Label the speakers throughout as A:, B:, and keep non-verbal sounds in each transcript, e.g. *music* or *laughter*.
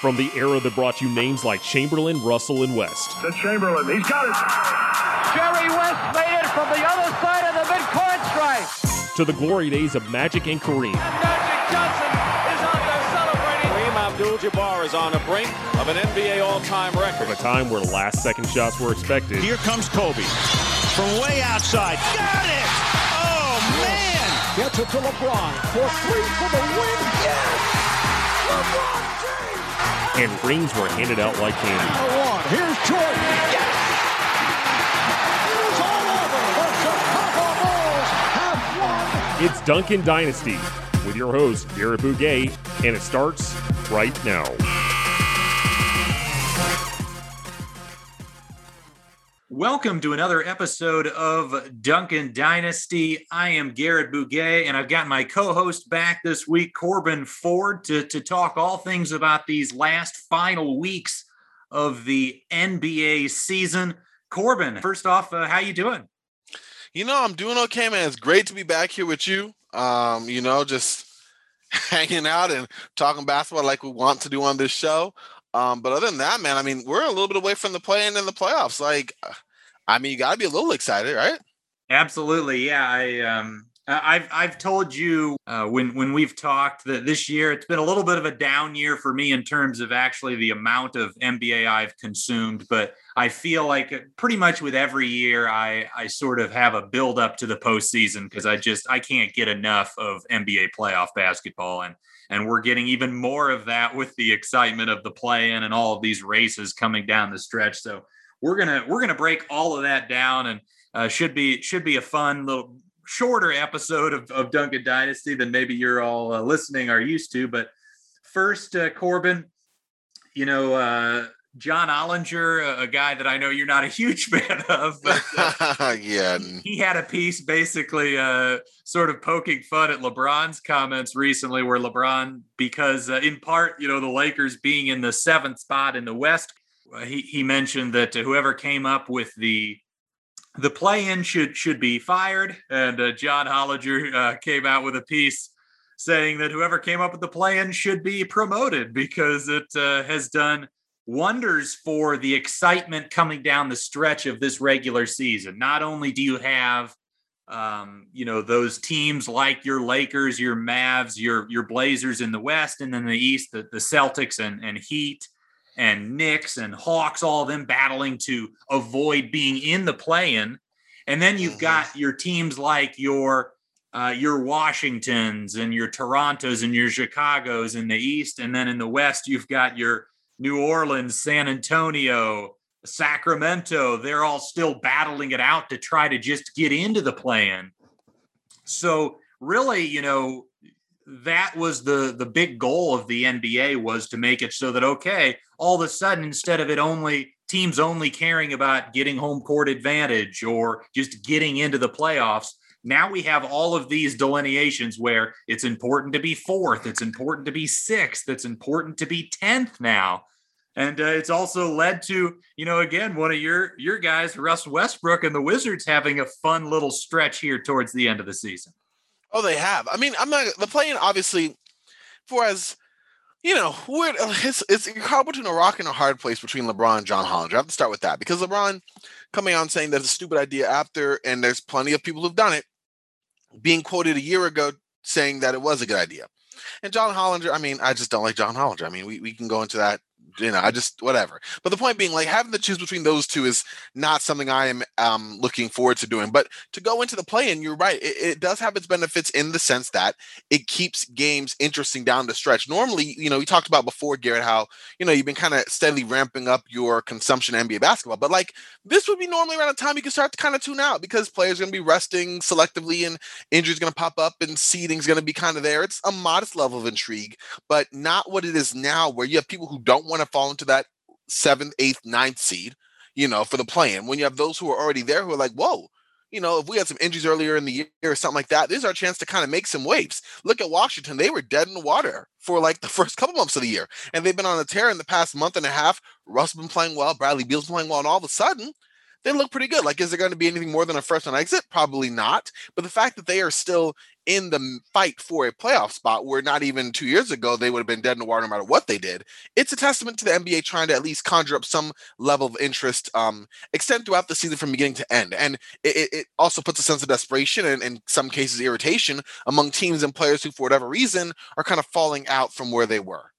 A: From the era that brought you names like Chamberlain, Russell, and West.
B: To Chamberlain, he's got it.
C: Jerry West made it from the other side of the midcourt stripe.
A: To the glory days of Magic and Kareem.
C: And Magic Johnson is out there celebrating.
D: Kareem Abdul-Jabbar is on the brink of an NBA all-time record.
A: From a time where last second shots were expected.
E: Here comes Kobe from way outside. Got it! Oh, man!
F: Gets it to LeBron for three for the win. Yes! LeBron James!
A: And rings were handed out like candy.
F: One. Here's Jordan. Yes! It is all over. The Chicago Bulls have won.
A: It's Duncan Dynasty with your host, Garrett Bouguet, and it starts right now.
G: Welcome to another episode of Duncan Dynasty. I am Garrett Bouguet, and I've got my co-host back this week, Corbin Ford, to, to talk all things about these last final weeks of the NBA season. Corbin, first off, uh, how you doing?
H: You know, I'm doing okay, man. It's great to be back here with you. Um, you know, just *laughs* hanging out and talking basketball like we want to do on this show. Um, but other than that, man, I mean, we're a little bit away from the play-in and the playoffs. Like, I mean, you got to be a little excited, right?
G: Absolutely, yeah. I um, I've I've told you uh, when when we've talked that this year it's been a little bit of a down year for me in terms of actually the amount of NBA I've consumed, but I feel like uh, pretty much with every year I I sort of have a build up to the postseason because I just I can't get enough of NBA playoff basketball and and we're getting even more of that with the excitement of the play-in and all of these races coming down the stretch. So we're gonna we're gonna break all of that down and uh, should be should be a fun little shorter episode of, of Duncan Dynasty than maybe you're all uh, listening are used to. But first, uh, Corbin, you know. Uh, John Hollinger, a guy that I know you're not a huge *laughs* fan of, but
H: uh, *laughs* yeah,
G: he had a piece basically uh, sort of poking fun at LeBron's comments recently, where LeBron, because uh, in part, you know, the Lakers being in the seventh spot in the West, he he mentioned that whoever came up with the the play-in should should be fired, and uh, John Hollinger uh, came out with a piece saying that whoever came up with the play-in should be promoted because it has done wonders for the excitement coming down the stretch of this regular season. Not only do you have um, you know those teams like your Lakers, your Mavs, your your Blazers in the West, and then the East, the, the Celtics and, and Heat and Knicks and Hawks, all of them battling to avoid being in the play-in. And then you've got your teams like your uh, your Washingtons and your Torontos and your Chicago's in the East, and then in the West you've got your New Orleans, San Antonio, Sacramento, they're all still battling it out to try to just get into the play-in. So really, you know, that was the the big goal of the NBA was to make it so that okay, all of a sudden instead of it only teams only caring about getting home court advantage or just getting into the playoffs, now we have all of these delineations where it's important to be fourth, it's important to be sixth, it's important to be 10th now. And uh, it's also led to, you know, again, one of your your guys, Russ Westbrook and the Wizards having a fun little stretch here towards the end of the season.
H: Oh, they have. I mean, I'm not the playing obviously for as you know, we're, uh, it's it's caught between a rock and a hard place between LeBron and John Hollinger. I have to start with that because LeBron coming on saying that's a stupid idea after, and there's plenty of people who've done it, being quoted a year ago saying that it was a good idea. And John Hollinger, I mean, I just don't like John Hollinger. I mean, we, we can go into that you know, I just whatever. But the point being, like having to choose between those two is not something I am um, looking forward to doing. But to go into the play, and you're right, it, it, does have its benefits in the sense that it keeps games interesting down the stretch. Normally, you know, we talked about before, Garrett, how you know you've been kind of steadily ramping up your consumption of NBA basketball, but like this would be normally around the time you can start to kind of tune out because players are going to be resting selectively, and injuries going to pop up, and seeding's going to be kind of there. It's a modest level of intrigue, but not what it is now, where you have people who don't want to fall into that seventh, eighth, ninth seed, you know, for the play-in. When you have those who are already there who are like, whoa, you know, if we had some injuries earlier in the year or something like that, this is our chance to kind of make some waves. Look at Washington. They were dead in the water for like the *laughs* first couple months of the year. And they've been on a tear in the past month and a half. Russ been playing well, Bradley Beal's playing well, and all of a sudden, they look pretty good. Like, is there going to be anything more than a first on exit? Probably not. But the fact that they are still in the fight for a playoff spot where not even two years ago they would have been dead in the water no matter what they did. It's a testament to the NBA trying to at least conjure up some level of interest, um, extend throughout the season from beginning to end. And it, it also puts a sense of desperation and in some cases irritation among teams and players who, for whatever reason, are kind of falling out from where they were.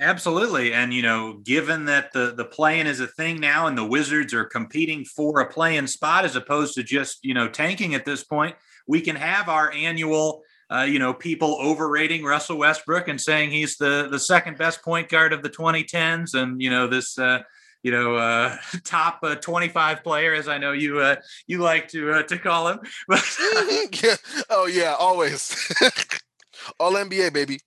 G: Absolutely. And, you know, given that the, the play-in is a thing now and the Wizards are competing for a play-in spot as opposed to just, you know, tanking at this point, we can have our annual, uh, you know, people overrating Russell Westbrook and saying he's the, the second best point guard of the 2010s. And, you know, this, uh, you know, uh, *laughs* top uh, 25 player, as I know you uh, you like to uh, to call him. *laughs* *laughs*
H: yeah. Oh yeah, always. All NBA, baby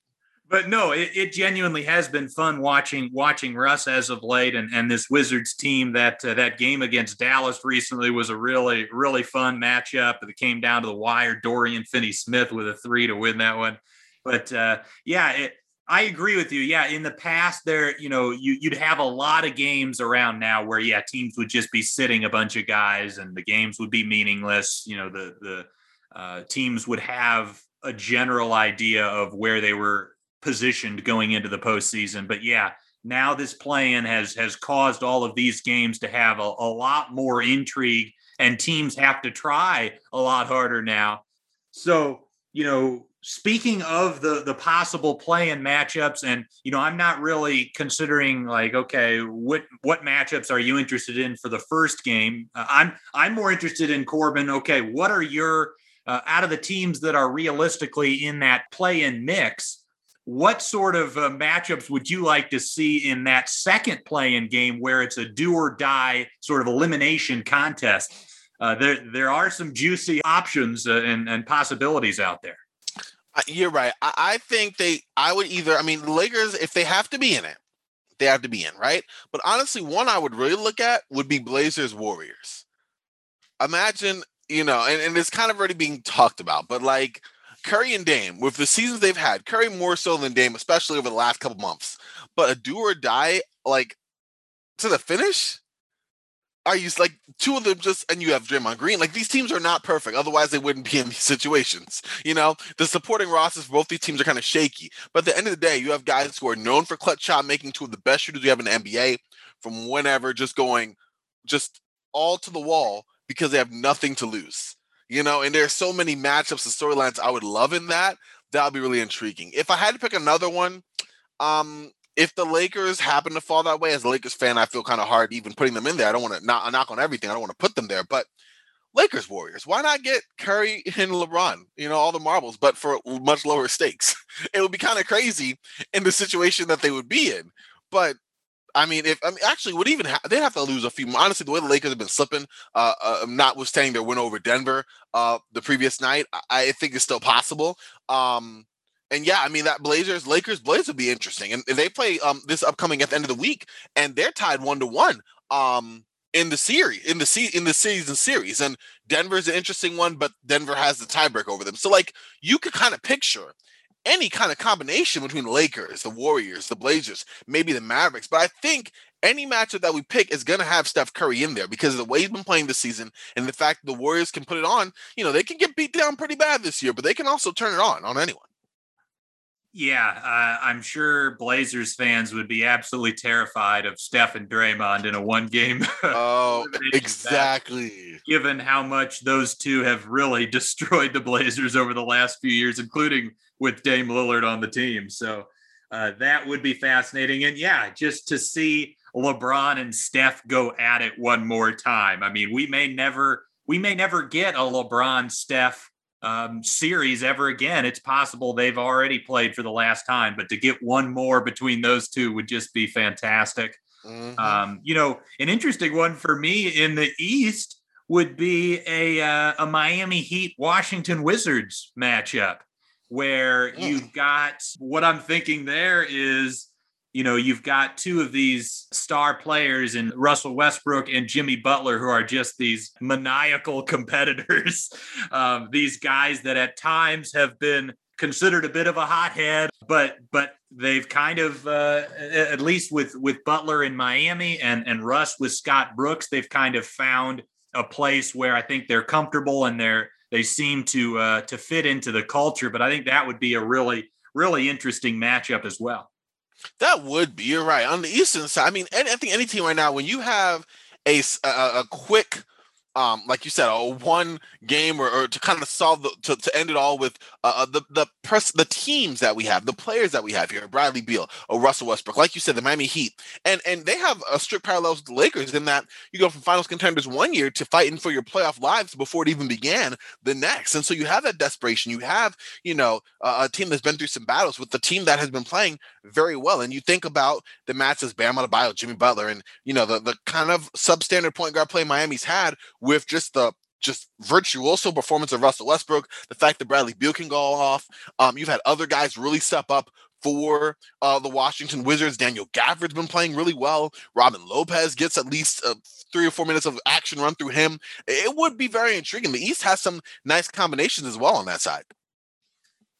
G: but no, it, it, genuinely has been fun watching watching Russ as of late, and, and this Wizards team. That uh, that game against Dallas recently was a really really fun matchup. That came down to the wire. Dorian Finney-Smith with a three to win that one. But uh, yeah, it, I agree with you. Yeah, in the past, there you know you, you'd have a lot of games around now where yeah teams would just be sitting a bunch of guys, and the games would be meaningless. You know the the uh, teams would have a general idea of where they were positioned going into the postseason. But yeah, now this play-in has has caused all of these games to have a, a lot more intrigue, and teams have to try a lot harder now. So you know, speaking of the the possible play-in matchups, and you know, I'm not really considering like, okay, what what matchups are you interested in for the first game? Uh, I'm I'm more interested in Corbin. Okay, what are your uh, out of the teams that are realistically in that play-in mix? What sort of uh, matchups would you like to see in that second play-in game where it's a do or die sort of elimination contest? Uh, there, there are some juicy options uh, and, and possibilities out there.
H: You're right. I, I think they. I would either. I mean, the Lakers, if they have to be in it, they have to be in, right? But honestly, one I would really look at would be Blazers Warriors. Imagine, you know, and, and it's kind of already being talked about, but like Curry and Dame, with the seasons they've had, Curry more so than Dame, especially over the last couple months. But a do or die, like to the finish. Are you like two of them just and you have Draymond Green? Like these teams are not perfect, otherwise they wouldn't be in these situations. You know, the supporting rosters for both these teams are kind of shaky. But at the end of the day, you have guys who are known for clutch shot making, two of the best shooters we have in the NBA from whenever, just going just all to the wall because they have nothing to lose you know, and there's so many matchups and storylines I would love in that. That would be really intriguing. If I had to pick another one, um, if the Lakers happen to fall that way, as a Lakers fan, I feel kind of hard even putting them in there. I don't want to knock on everything. I don't want to put them there, but Lakers Warriors. Why not get Curry *laughs* and LeBron? You know, all the marbles, but for much lower stakes. *laughs* It would be kind of crazy in the situation that they would be in. But I mean, if I mean, actually, would even ha- they'd have to lose a few. Honestly, the way the Lakers have been slipping, uh, uh notwithstanding their win over Denver, uh, the previous night, I, I think it's still possible. Um, and yeah, I mean that Blazers, Lakers, Blazers would be interesting, and they play um this upcoming at the end of the week, and they're tied one to one. Um, in the series, in the se- in the season series, and Denver's an interesting one, but Denver has the tiebreak over them. So like you could kind of picture any kind of combination between the Lakers, the Warriors, the Blazers, maybe the Mavericks. But I think any matchup that we pick is going to have Steph Curry in there because of the way he's been playing this season and the fact the Warriors can put it on. You know, they can get beat down pretty bad this year, but they can also turn it on on anyone.
G: Yeah, uh, I'm sure Blazers fans would be absolutely terrified of Steph and Draymond in a one game. *laughs*
H: Oh, exactly.
G: given how much those two have really *laughs* destroyed the Blazers over the last few years, including with Dame Lillard on the team. So uh, that would be fascinating. And yeah, just to see LeBron and Steph go at it one more time. I mean, we may never we may never get a LeBron Steph um, series ever again. It's possible they've already played for the last time, but to get one more between those two would just be fantastic. Mm-hmm. Um, you know, an interesting one for me in the East would be a uh, a Miami Heat Washington Wizards matchup where mm. you've got what I'm thinking there is you know, you've got two of these star players in Russell Westbrook and Jimmy Butler, who are just these maniacal *laughs* competitors. Um, these guys that at times have been considered a bit of a hothead, but but they've kind of uh, at least with with Butler in Miami and and Russ with Scott Brooks, they've kind of found a place where I think they're comfortable and they're they seem to uh, to fit into the culture. But I think that would be a really really interesting matchup as well.
H: That would be. You're right. On the Eastern side, I mean, I think any team right now, when you have a a, a quick um, like you said, a one game or, or to kind of solve the to, to end it all with uh, uh, the the press the teams that we have, the players that we have here, Bradley Beal or Russell Westbrook, like you said, the Miami Heat, and and they have a strict parallels with the Lakers in that you go from Finals contenders one year to fighting for your playoff lives before it even began the next, and so you have that desperation. You have you know a, a team that's been through some battles with the team that has been playing very well, and you think about the matches Bam Adebayo, Jimmy Butler, and you know the the kind of substandard point guard play Miami's had with just the just virtuoso performance of Russell Westbrook, the fact that Bradley Beal can go off. Um, you've had other guys really step up for uh, the Washington Wizards. Daniel Gafford's been playing really well. Robin Lopez gets at least uh, three or four minutes of action run through him. It would be very intriguing. The East has some nice combinations as well on that side.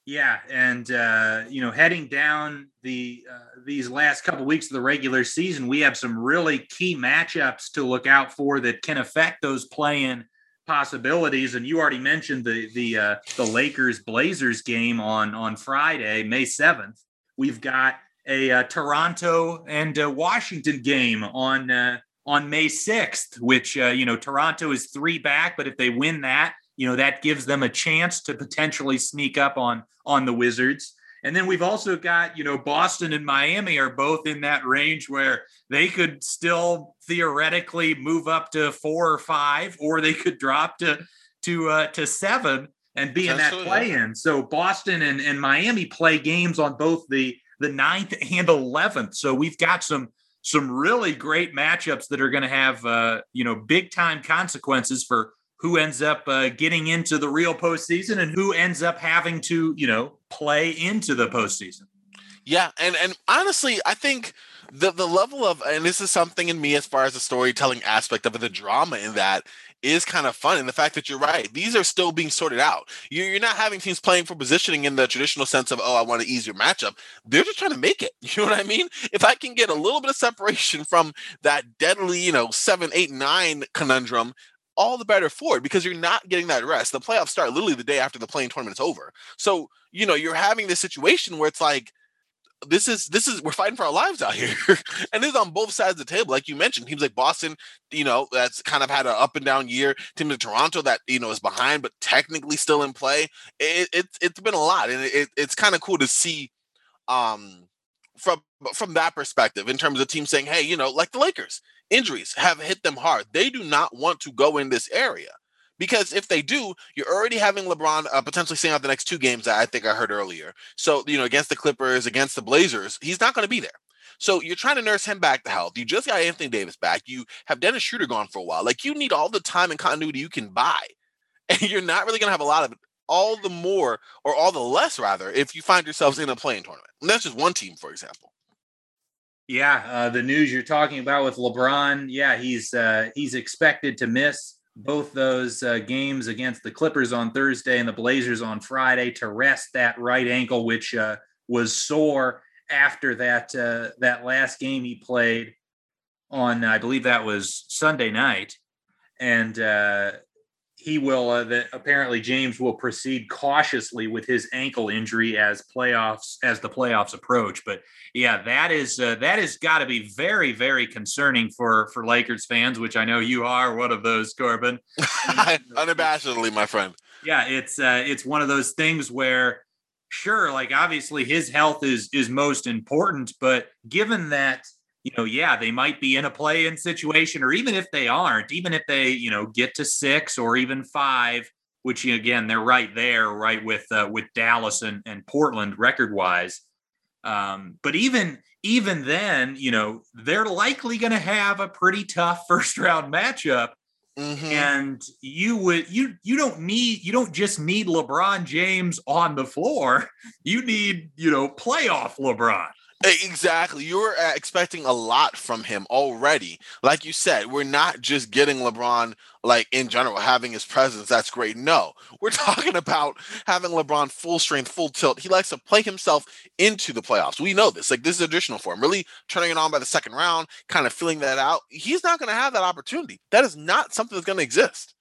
G: Yeah, and uh, you know, heading down the uh, these last couple weeks of the regular season, we have some really key matchups to look out for that can affect those play-in possibilities. And you already mentioned the the uh, the Lakers Blazers game on on Friday, May seventh. We've got a uh, Toronto and uh, Washington game on uh, on May sixth, which uh, you know Toronto is three back, but if they win that you know that gives them a chance to potentially sneak up on on the Wizards. And then we've also got, you know, Boston and Miami are both in that range where they could still theoretically move up to four or five, or they could drop to to uh, to seven and be in that play in. So Boston and, and Miami play games on both the the ninth and eleventh. So we've got some some really great matchups that are going to have uh, you know big time consequences for who ends up uh, getting into the real postseason and who ends up having to, you know, play into the postseason.
H: Yeah, and and honestly, I think the the level of and this is something in me as far as the storytelling aspect of it, the drama in that is kind of fun. And the fact that you're right, these are still being sorted out. You're, not having teams playing for positioning in the traditional sense of, oh, I want ease your matchup. They're just trying to make it. *laughs* You know what I mean? If I can get a little bit of separation from that deadly, you know, seven, eight, nine conundrum all the better for it because you're not getting that rest. The playoffs start literally the day after the play-in tournament's over. So, you know, you're having this situation where it's like, this is this is we're fighting for our lives out here. *laughs* And this is on both sides of the table. Like you mentioned teams like boston you know that's kind of had an up and down year. Teams like toronto that you know is behind but technically still in play. It, it, it's been a lot and it, it's kind of cool to see um from from that perspective in terms of teams saying hey you know like the lakers injuries have hit them hard. They do not want to go in this area because if they do, you're already having LeBron uh, potentially staying out the next two games. I think I heard earlier. So you know, against the Clippers, against the Blazers, he's not going to be there. So you're trying to nurse him back to health. You just got Anthony Davis back. You have Dennis Schroeder gone for a while. Like you need all the time and continuity you can buy, *laughs* and you're not really going to have a lot of it. All the more, or all the less, rather, if you find yourselves in a play-in tournament. And that's just one team, for example.
G: Yeah, uh, the news you're talking about with LeBron, yeah, he's uh, he's expected to miss both those uh, games against the Clippers on Thursday and the Blazers on Friday to rest that right ankle, which uh, was sore after that uh, that last game he played on, I believe that was Sunday night, and uh, he will uh, that apparently James will proceed cautiously with his ankle injury as playoffs as the playoffs approach. But yeah, that is uh, that has got to be very very concerning for for Lakers fans, which I know you are one of those, Corbin. *laughs*
H: Unabashedly, my friend.
G: Yeah, it's uh, it's one of those things where sure, like obviously his health is is most important, but given that you know, yeah, they might be in a play in situation, or even if they aren't, even if they, you know, get to six or even five, which again, they're right there, right with uh, with Dallas and, and Portland record wise. Um, but even even then, you know, they're likely going to have a pretty tough *laughs* first round matchup. Mm-hmm. And you would you you don't need you don't just need LeBron James on the floor. You need, you know, playoff LeBron.
H: Exactly. You're uh, expecting a lot from him already. Like you said, we're not just getting LeBron, like in general, having his presence. That's great. No, we're *laughs* talking about having LeBron full strength, full tilt. He likes to play himself into the playoffs. We know this. Like, this is additional for him. Really turning it on by the second round, kind of filling that out. He's not going to have that opportunity. That is not something that's going to exist.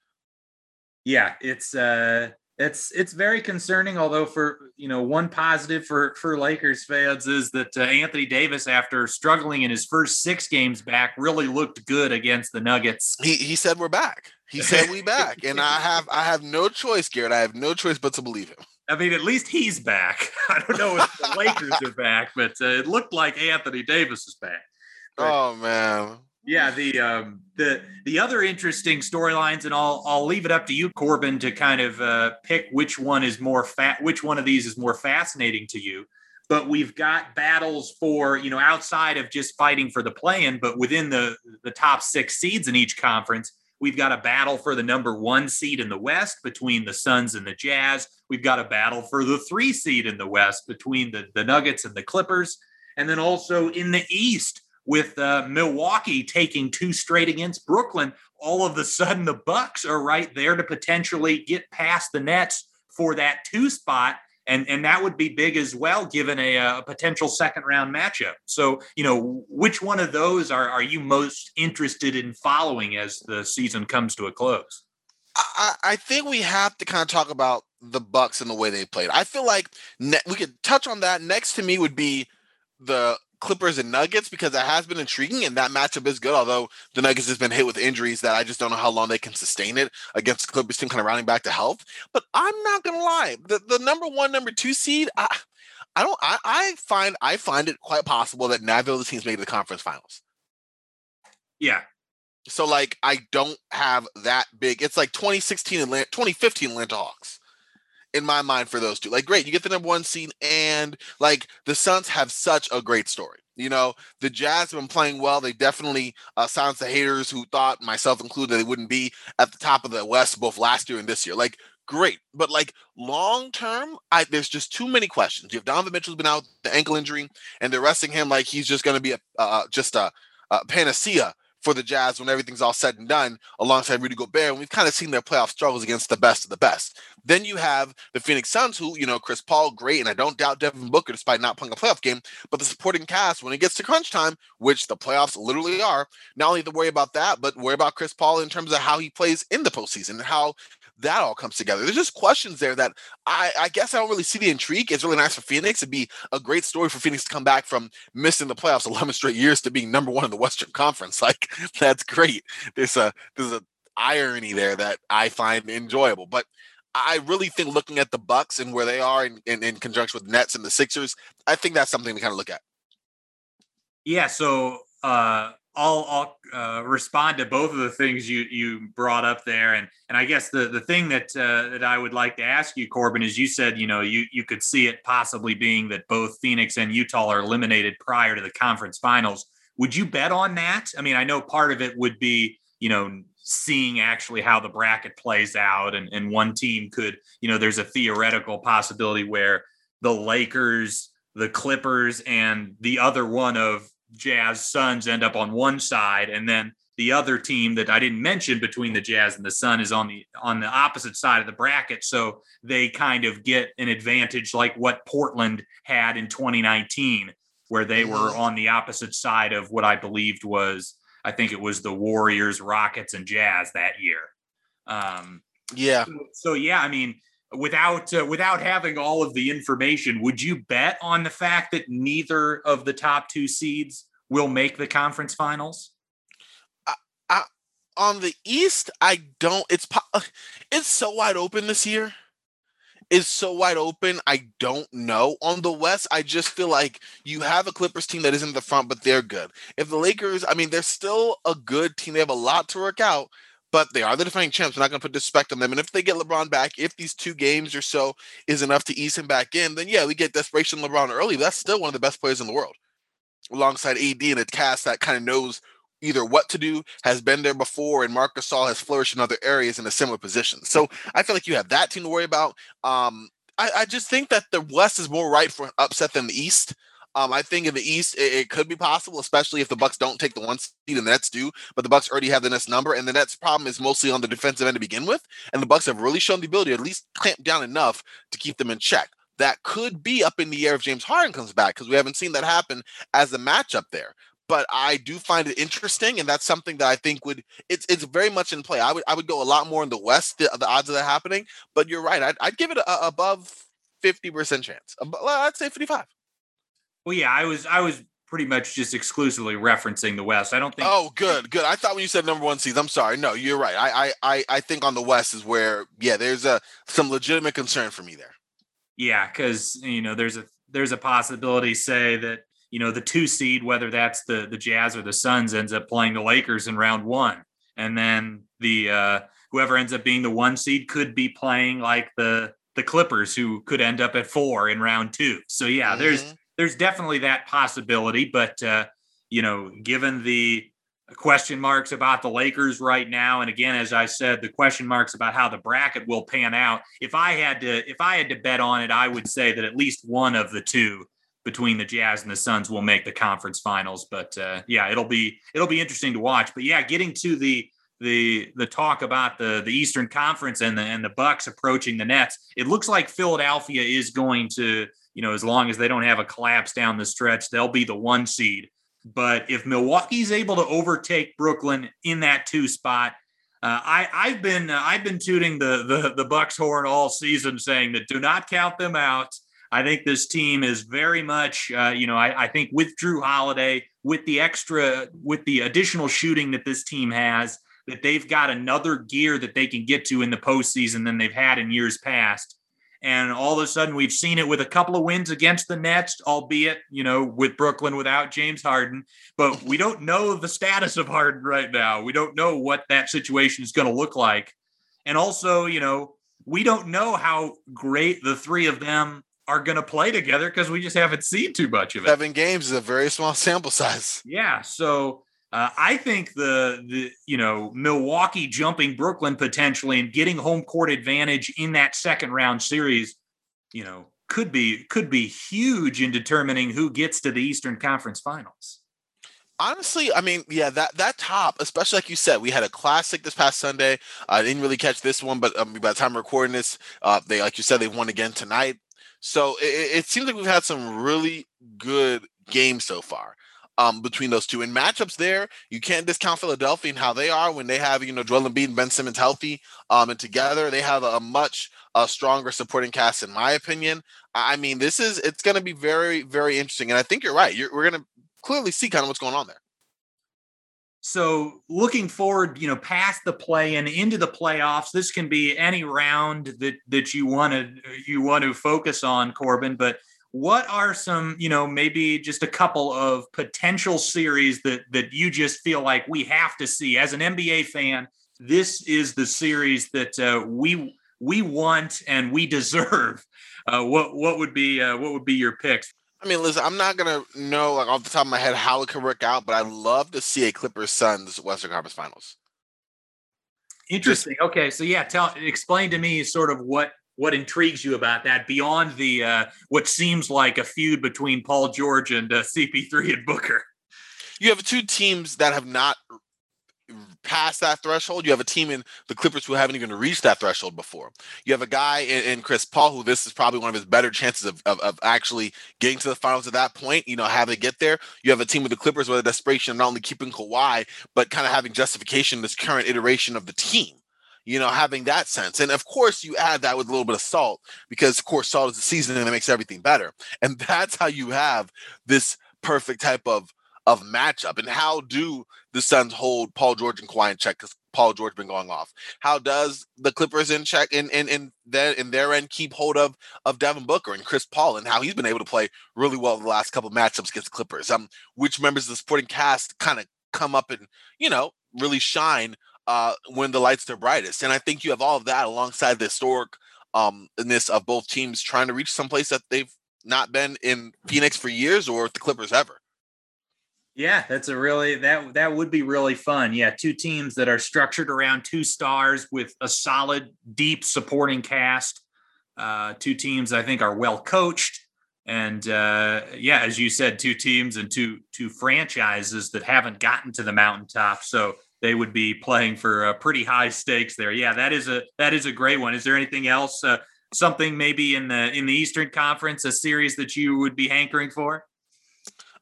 G: Yeah, it's uh it's it's very concerning. Although for you know one positive for for Lakers fans is that uh, Anthony Davis, after struggling in his first six games back, really looked good against the Nuggets.
H: He he said we're back. He said we back, and I have I have no choice, Garrett. I have no choice but to believe him.
G: I mean, at least he's back. *laughs* I don't know if the Lakers are back, but uh, it looked like Anthony Davis is back. But,
H: oh man.
G: Yeah, the um, the the other interesting storylines, and I'll I'll leave it up to you, Corbin, to kind of uh, pick which one is more fat, which one of these is more fascinating to you. But we've got battles for you know outside of just fighting for the play-in, but within the the top six seeds in each conference, we've got a battle for the number one seed in the West between the Suns and the Jazz. We've got a battle for the three seed in the West between the the Nuggets and the Clippers, and then also in the East with uh, Milwaukee taking two straight against Brooklyn, all of a sudden the Bucks are right there to potentially get past the Nets for that two spot. And, and that would be big as well, given a, a potential second round matchup. So, you know, which one of those are, are you most interested in following as the season comes to a close?
H: I, I think we have to kind of talk about the Bucks and the way they played. I feel like ne- we could touch on that. Next to me would be the Clippers and Nuggets because it has been intriguing and that matchup is good. Although the Nuggets has been hit with injuries that I just don't know how long they can sustain it against the Clippers team kind of rounding back to health. But I'm not gonna lie, the, the number one, number two seed, I, I don't I, I find I find it quite possible that neither of the teams make the conference finals.
G: Yeah.
H: So like I don't have that big. It's like 2016 and 2015 Atlanta Hawks in my mind for those two. Like, great, you get the number one seed, and like the Suns have such a great story. You know, the Jazz have been playing well. They definitely uh, silenced the haters who thought, myself included, they wouldn't be at the top of the West both last year and this year. Like, great, but like long term, I there's just too many questions. You have Donovan Mitchell's been out the ankle injury, and they're resting him like he's just going to be a uh, just a, a panacea for the Jazz when everything's all said and done, alongside Rudy Gobert. And we've kind of seen their playoff struggles against the best of the best. Then you have the Phoenix Suns, who, you know, Chris Paul, great. And I don't doubt Devin Booker, despite not playing a playoff game. But the supporting cast, when it gets to crunch time, which the playoffs literally are, not only to worry about that, but worry about Chris Paul in terms of how he plays in the postseason and how that all comes together. There's just questions there that I, I guess I don't really see the intrigue. It's really nice for Phoenix. It'd be a great story for Phoenix to come back from missing the playoffs *laughs* 11 straight years to being number one in the Western Conference. *laughs* Like that's great. There's a there's a irony there that I find enjoyable. But I really think looking at the Bucks and where they are in, in, in conjunction with Nets and the Sixers, I think that's something to kind of look at.
G: Yeah. So uh I'll I'll uh, respond to both of the things you you brought up there, and and I guess the the thing that uh, that I would like to ask you, Corbin, is you said you know you you could see it possibly being that both Phoenix and Utah are eliminated prior to the conference finals. Would you bet on that? I mean, I know part of it would be you know seeing actually how the bracket plays out, and and one team could you know there's a theoretical possibility where the Lakers, the Clippers, and the other one of Jazz Suns end up on one side, and then the other team that I didn't mention between the Jazz and the Sun is on the on the opposite side of the bracket. So they kind of get an advantage like what Portland had in 2019, where they were
H: Mm-hmm.
G: on the opposite side of what I believed was I think it was the Warriors, Rockets, and Jazz that year. Um,
H: Yeah.
G: so, so yeah, I mean, without uh, without having all of the information, would you bet on the fact that neither of the top two seeds will make the conference finals?
H: on the East, I don't. It's it's so wide open this year. It's so wide open. I don't know. On the West, I just feel like you have a Clippers team that isn't in the front, but they're good. If the Lakers, I mean, they're still a good team. They have a lot to work out, but they are the defending champs. We're not going to put disrespect on them. And if they get LeBron back, if these two games or so is enough to ease him back in, then yeah, we get desperation LeBron early. That's still one of the best players in the world, alongside AD and a cast that kind of knows either what to do, has been there before, and Marc Gasol has flourished in other areas in a similar position. So I feel like you have that team to worry about. Um, I, I just think that the West is more ripe for an upset than the East. Um, I think in the East it, it could be possible, especially if the Bucks don't take the one seed and the Nets do. But the Bucks already have the Nets number, and the Nets' problem is mostly on the defensive end to begin with. And the Bucks have really shown the ability to at least clamp down enough to keep them in check. That could be up in the air if James Harden comes back because we haven't seen that happen as a matchup there. but I do find it interesting, and that's something that I think would it's it's very much in play. I would I would go a lot more in the West, the, the odds of that happening. But you're right, I'd, I'd give it a, above fifty percent chance. I'd say fifty five.
G: Well, yeah, I was I was pretty much just exclusively referencing the West. I don't think.
H: Oh, good, good. I thought when you said number one seeds, I'm sorry. No, you're right. I I I think on the West is where yeah, there's a some legitimate concern for me there.
G: Yeah, because you know there's a there's a possibility, say that you know the two seed, whether that's the the Jazz or the Suns, ends up playing the Lakers in round one, and then the uh, whoever ends up being the one seed could be playing like the the Clippers, who could end up at four in round two. So yeah, mm-hmm. there's there's definitely that possibility, but uh, you know, given the question marks about the Lakers right now, and again, as I said, the question marks about how the bracket will pan out. If I had to, if I had to bet on it, I would say that at least one of the two between the Jazz and the Suns will make the conference finals. But uh, yeah, it'll be it'll be interesting to watch. But yeah, getting to the the the talk about the the Eastern Conference and the and the Bucks approaching the Nets, it looks like Philadelphia is going to you know, as long as they don't have a collapse down the stretch, they'll be the one seed. But if Milwaukee's able to overtake Brooklyn in that two spot, uh, I, I've been uh, I've been tooting the, the the Bucks horn all season, saying that do not count them out. I think this team is very much, uh, you know, I, I, think with Jrue Holiday, with the extra, with the additional shooting that this team has, that they've got another gear that they can get to in the postseason than they've had in years past. And all of a sudden, we've seen it with a couple of wins against the Nets, albeit, you know, with Brooklyn without James Harden. But we don't know the status of Harden right now. We don't know what that situation is going to look like. And also, you know, we don't know how great the three of them are going to play together because we just haven't seen too much of it.
H: Seven games is a very small sample size.
G: Yeah. So uh, I think the the you know Milwaukee jumping Brooklyn potentially and getting home court advantage in that second round series, you know, could be could be huge in determining who gets to the Eastern Conference Finals.
H: Honestly, I mean, yeah, that that top, especially like you said, we had a classic this past Sunday. I didn't really catch this one, but um, by the time recording this, uh, they like you said they won again tonight. So it, it seems like we've had some really good games so far um, between those two. And matchups there, you can't discount Philadelphia and how they are when they have, you know, Joel Embiid and Ben Simmons healthy. Um, and together they have a, a much uh, stronger supporting cast, in my opinion. I mean, this is, it's going to be very, very interesting. And I think you're right. You're, we're going to clearly see kind of what's going on there.
G: So looking forward, you know, past the play and into the playoffs, this can be any round that that you want to you want to focus on, Corbin. But what are some you know maybe just a couple of potential series that that you just feel like we have to see as an nba fan this is the series that uh, we we want and we deserve uh, what what would be uh, what would be your picks
H: I mean, listen, I'm not gonna know like off the top of my head how it can work out, but I'd love to see a Clippers Suns Western Conference Finals.
G: Interesting. Just, okay, so yeah, tell explain to me sort of what what intrigues you about that beyond the uh, what seems like a feud between Paul George and uh, CP3 and Booker?
H: You have two teams that have not passed that threshold. You have a team in the Clippers who haven't even reached that threshold before. You have a guy in, in Chris Paul who this is probably one of his better chances of, of, of, actually getting to the finals at that point, you know, how they get there. You have a team with the Clippers where the desperation of not only keeping Kawhi, but kind of having justification in this current iteration of the team you know, having that sense. And of course, you add that with a little bit of salt because, of course, salt is the seasoning that makes everything better. And *laughs* that's how you have this perfect type of of matchup. And how do the Suns hold Paul George and Kawhi in check? Because Paul George been going off. How does the Clippers in check in in in their in their end keep hold of of Devin Booker and Chris Paul and how he's been able to play really well the last couple of matchups against Clippers? Um, which members of the supporting cast kind of come up and you know really shine uh, when the lights are brightest. And I think you have all of that alongside the historic um of both teams trying to reach someplace that they've not been in Phoenix for years or the Clippers ever.
G: Yeah, that's a really that that would be really fun. Yeah, two teams that are structured around two stars with a solid, deep supporting cast. Uh, two teams I think are well coached, and uh, yeah, as you said, two teams and two two franchises that haven't gotten to the mountaintop. So they would be playing for uh, pretty high stakes there. Yeah, that is a that is a great one. Is there anything else? Uh, something maybe in the in the Eastern Conference, a series that you would be hankering for?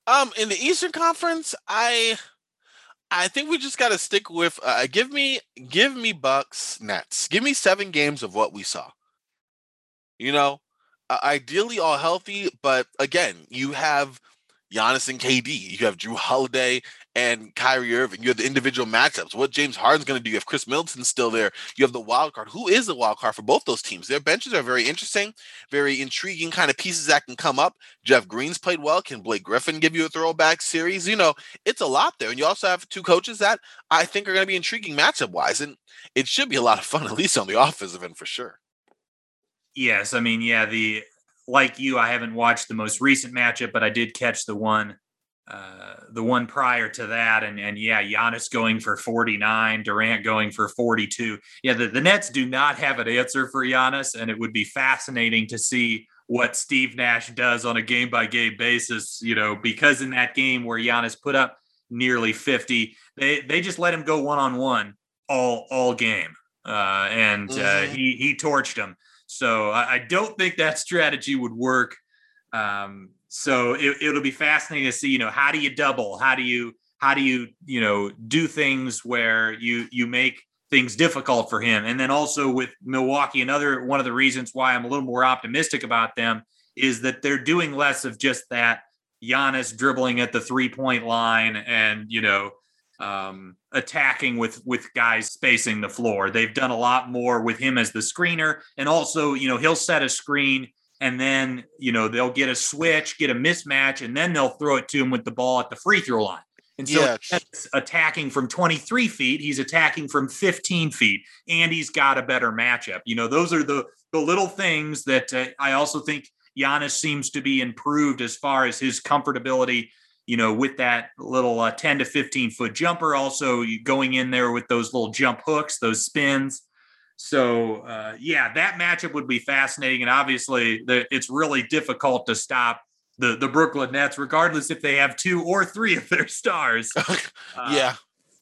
H: Um, in the Eastern Conference, I I think we just got to stick with uh, give me give me Bucks Nets. Give me seven games of what we saw. You know, uh, ideally all healthy, but again, you have Giannis and KD, you have Jrue Holiday and Kyrie Irving. You have the individual matchups. What James Harden's going to do? You have Khris Middleton still there. You have the wild card. Who is the wild card for both those teams? Their benches are very interesting, very intriguing kind of pieces that can come up. Jeff Green's played well. Can Blake Griffin give you a throwback series? You know, it's a lot there. And you also have two coaches that I think are going to be intriguing matchup wise. And it should be a lot of fun, *laughs* at least on the offensive end for sure.
G: Yes, I mean, yeah, the like you, I haven't watched the most recent matchup, but I did catch the one uh, the one prior to that, and and yeah, Giannis going for 49, Durant going for 42. Yeah, the, the Nets do not have an answer for Giannis, and it would be fascinating to see what Steve Nash does on a game by game basis. You know, because in that game where Giannis put up nearly 50, they they just let him go one on one all all game, uh, and uh, mm-hmm. he he torched him. So I, I, don't think that strategy would work. Um, so it, it'll be fascinating to see, you know, how do you double? How do you how do you you know do things where you you make things difficult for him? And then also with Milwaukee, another one of the reasons why I'm a little more optimistic about them is that they're doing less of just that Giannis dribbling at the three point line and you know um, attacking with with guys spacing the floor. They've done a lot more with him as the screener, and also you know he'll set a screen and then you know they'll get a switch, get a mismatch, and then they'll throw it to him with the ball at the free throw line. And so yeah. attacking from 23 feet, he's attacking from 15 feet, and he's got a better matchup. You know, those are the the little things that uh, I also think Giannis seems to be improved as far as his comfortability you know, with that little uh, 10 to 15 foot jumper, also going in there with those little jump hooks, those spins. So, uh, yeah, that matchup would be fascinating. And obviously, the, it's really difficult to stop the, the Brooklyn Nets, regardless if they have two or three of their stars. *laughs*
H: uh, yeah.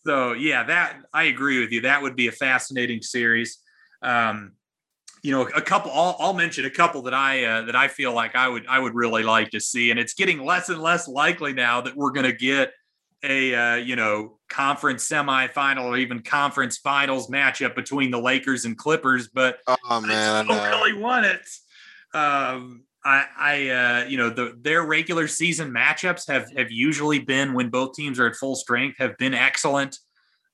G: So, yeah, that I agree with you. That would be a fascinating series. Um, you know a couple I'll, I'll, mention a couple that i uh, that i feel like i would i would really like to see and it's getting less and less likely now that we're going to get a uh, you know conference semifinal or even conference finals matchup between the lakers and clippers but
H: oh man
G: i don't really want it um, I, I uh, you know, the their regular season matchups have have usually been when both teams are at full strength have been excellent.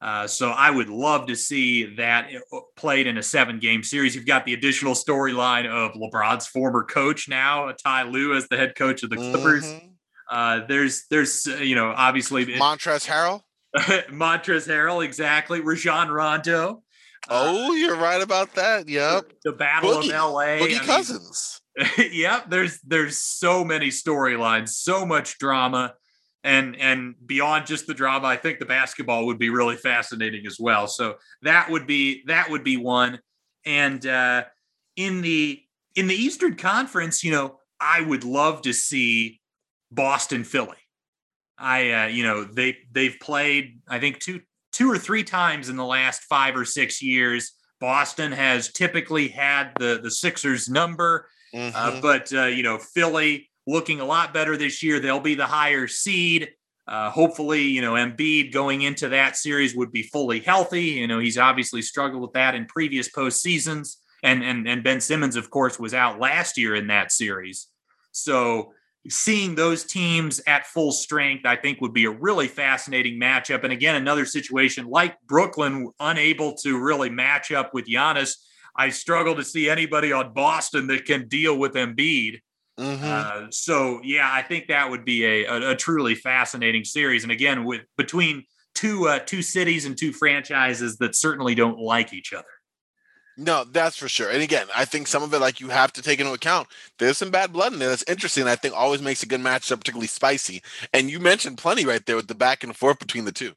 G: Uh, so I would love to see that uh, played in a seven game series. You've got the additional storyline of LeBron's former coach now, Ty Lue, as the head coach of the Clippers. Mm-hmm. Uh, there's, there's, uh, you know, obviously
H: Montrezl Harrell. *laughs*
G: Montrezl Harrell, exactly. Rajon Rondo.
H: Uh, oh, you're right about that. Yep.
G: The, Battle Boogie, of LA.
H: Boogie I Cousins. *laughs*
G: Yep. There's there's so many storylines, so much drama and and beyond just the drama i think the basketball would be really fascinating as well so that would be that would be one and uh in the in the eastern conference you know i would love to see boston philly i uh you know they they've played i think two two or three times in the last five or six years boston has typically had the the sixers number uh, mm-hmm. uh, but uh, you know philly looking a lot better this year. They'll be the higher seed. Uh, hopefully, you know, Embiid going into that series would be fully healthy. You know, he's obviously struggled with that in previous postseasons. And, and, and Ben Simmons, of course, was out last year in that series. So seeing those teams at full strength, I think would be a really fascinating matchup. And again, another situation like Brooklyn, unable to really match up with Giannis. I struggle to see anybody on Boston that can deal with Embiid. Mm-hmm. Uh, so yeah, I think that would be a, a, a, truly fascinating series. And again, with between two uh, two cities and two franchises that certainly don't like each other.
H: No, that's for sure. And again, I think some of it, like you have to take into account, there's some bad blood in there. That's interesting. I think always makes a good matchup particularly spicy. And you mentioned plenty right there with the back and forth between the two.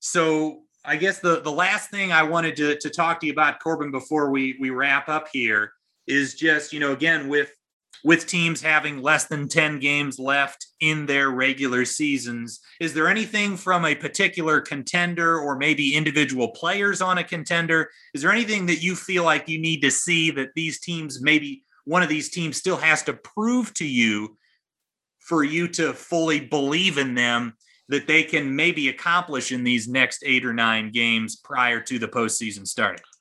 G: So I guess the the last thing I wanted to to talk to you about, Corbin, before we we wrap up here, is just you know again with with teams having less than 10 games left in their regular seasons. Is there anything from a particular contender or maybe individual players on a contender? Is there anything that you feel like you need to see that these teams, maybe one of these teams still has to prove to you for you to fully believe in them that they can maybe accomplish in these next eight or nine games prior to the postseason starting? *sighs*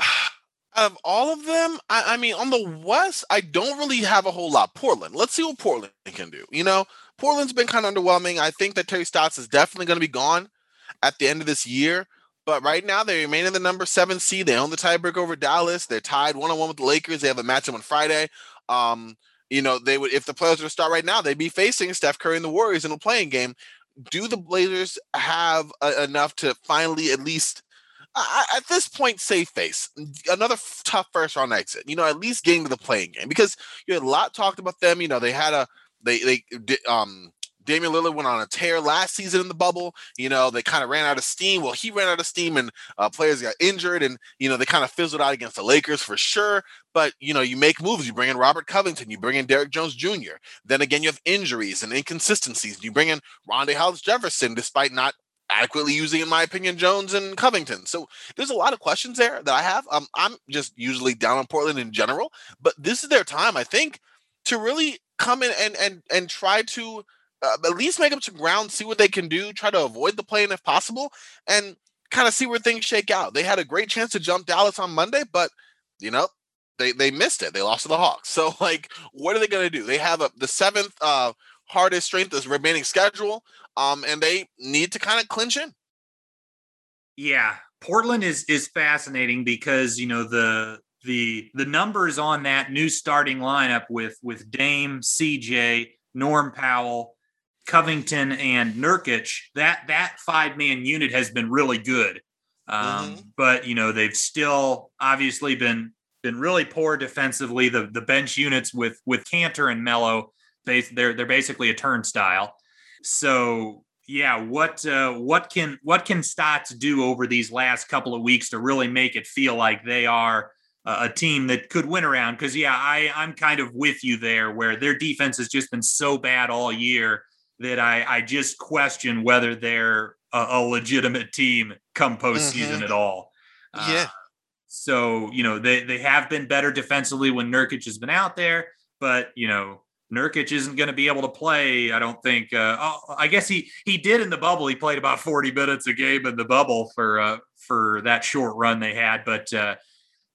G: *sighs* *sighs*
H: Out of all of them, I, I, mean, on the West, I don't really have a whole lot. Portland, let's see what Portland can do. You know, Portland's been kind of underwhelming. I think that Terry Stotts is definitely going to be gone at the end of this year. But right now, they remain in the number seven seed. They own the tiebreak over Dallas. They're tied one on one with the Lakers. They have a matchup on Friday. Um, you know, they would if the players were to start right now, they'd be facing Steph Curry and the Warriors in a play-in game. Do the Blazers have a, enough to finally at least uh, at this point save face another f- tough first round exit? You know, at least getting to the play-in game because you had a lot talked about them. You know, they had a they they um Damian Lillard went on a tear last season in the bubble. You know, they kind of ran out of steam. Well, he ran out of steam and uh, players got injured and, you know, they kind of fizzled out against the Lakers for sure. But, you know, you make moves. You bring in Robert Covington. You bring in Derrick Jones Jr. Then again, you have injuries and inconsistencies. You bring in Rondae Hollis Jefferson, despite not adequately using, in my opinion, Jones and Covington. So there's a lot of questions there that I have. Um, I'm just usually down on Portland in general, but this is their time, I think, to really come in and and and try to uh, at least make up some ground, see what they can do, try to avoid the play-in if possible, and kind of see where things shake out. They had a great chance to jump Dallas on Monday, but you know they they missed it. They lost to the Hawks. *laughs* So like, what are they going to do? They have a the seventh uh, hardest strength is remaining schedule, um, and they need to kind of clinch in.
G: Yeah, Portland is is fascinating because you know the the the numbers on that new starting lineup with with Dame, CJ, Norm Powell, Covington and Nurkic, that that five man unit has been really good. Um, mm-hmm. But you know they've still obviously been been really poor defensively. The the bench units with with Kanter and Melo, they they're they're basically a turnstile. So yeah, what uh, what can what can Stotts do over these last couple of weeks to really make it feel like they are a team that could win around? Because yeah, I I'm kind of with you there, where their defense has just been so bad all year that I, I just question whether they're a, a legitimate team come postseason mm-hmm. at all.
H: Yeah.
G: Uh, so, you know, they, they have been better defensively when Nurkic has been out there, but, you know, Nurkic isn't going to be able to play. I don't think. Uh, oh, I guess he he did in the bubble. He played about forty minutes a game in the bubble for uh, for that short run they had, but uh,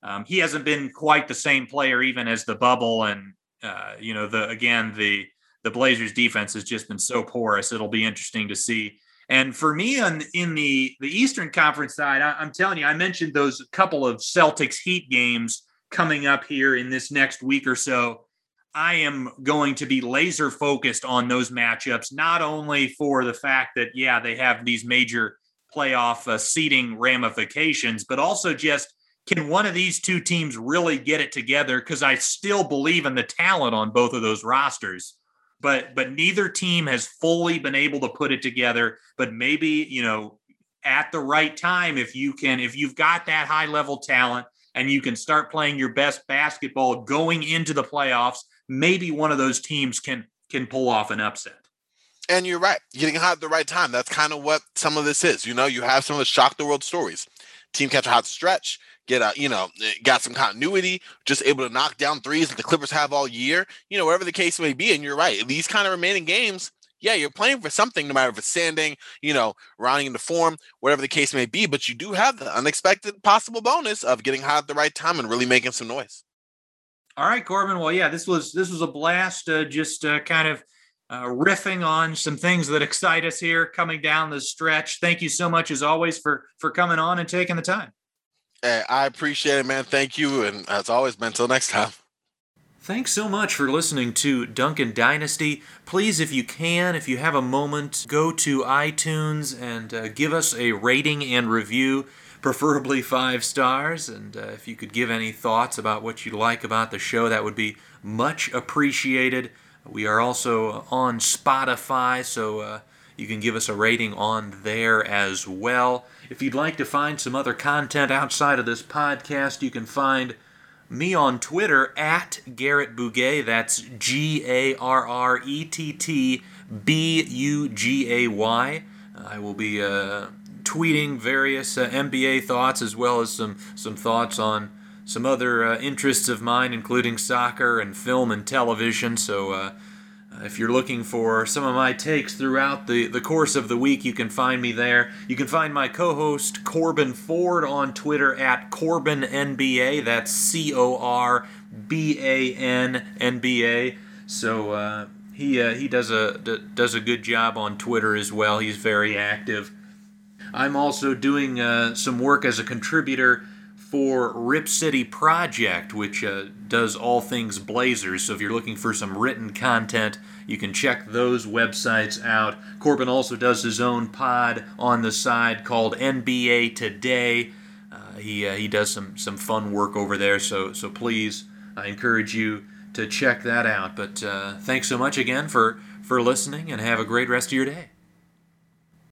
G: um, he hasn't been quite the same player even as the bubble. And uh, you know, the again the the Blazers defense has just been so porous. It'll be interesting to see. And for me, on in the the Eastern Conference side, I, am telling you, I mentioned those couple of Celtics Heat games coming up here in this next week or so. I am going to be laser focused on those matchups, not only for the fact that yeah they have these major playoff uh, seeding ramifications, but also just can one of these two teams really get it together? Because I still believe in the talent on both of those rosters but but neither team has fully been able to put it together but maybe you know at the right time if you can if you've got that high level talent and you can start playing your best basketball going into the playoffs maybe one of those teams can can pull off an upset
H: and you're right getting hot at the right time that's kind of what some of this is you know you have some of the shock the world stories team catch a hot stretch get a you know eh, got some continuity, just able to knock down threes that the Clippers have all year. You know, whatever the case may be. And you're right, these kind of remaining games. Yeah, you're playing for something, no matter if it's standing, you know, rounding into form, whatever the case may be. But you do have the unexpected possible bonus of getting hot at the right time and really making some noise.
G: All right, Corban. Well, yeah, this was this was a blast. Uh, just uh, kind of uh, riffing on some things that excite us here coming down the stretch. Thank you so much, as always, for for coming on and taking the time.
H: Hey, I appreciate it, man. Thank you. And as always, man, until next time.
G: Thanks so much for listening to Duncan Dynasty. Please, if you can, if you have a moment, go to iTunes and uh, give us a rating and review, preferably five stars. And uh, if you could give any thoughts about what you like about the show, that would be much appreciated. We are also on Spotify, so uh, you can give us a rating on there as well. If you'd like to find some other content outside of this podcast, you can find me on Twitter at Garrett Bugay. That's G A R R E T T B U G A Y. I will be uh, tweeting various uh, NBA thoughts as well as some, some thoughts on some other uh, interests of mine, including soccer and film and television. So, uh, if you're looking for some of my takes throughout the, the course of the week, you can find me there. You can find my co host Corban Ford on Twitter at Corban NBA. That's C O R B A N N B A. So uh, he, uh, he does, a, d- does a good job on Twitter as well. He's very active. I'm also doing uh, some work as a contributor for Rip City Project, which uh, does all things Blazers. So if you're looking for some written content, you can check those websites out. Corban also does his own pod on the side called NBA Today. Uh, he, uh, he does some, some fun work over there, so, so please, I encourage you to check that out. But uh, thanks so much again for, for listening, and have a great rest of your day.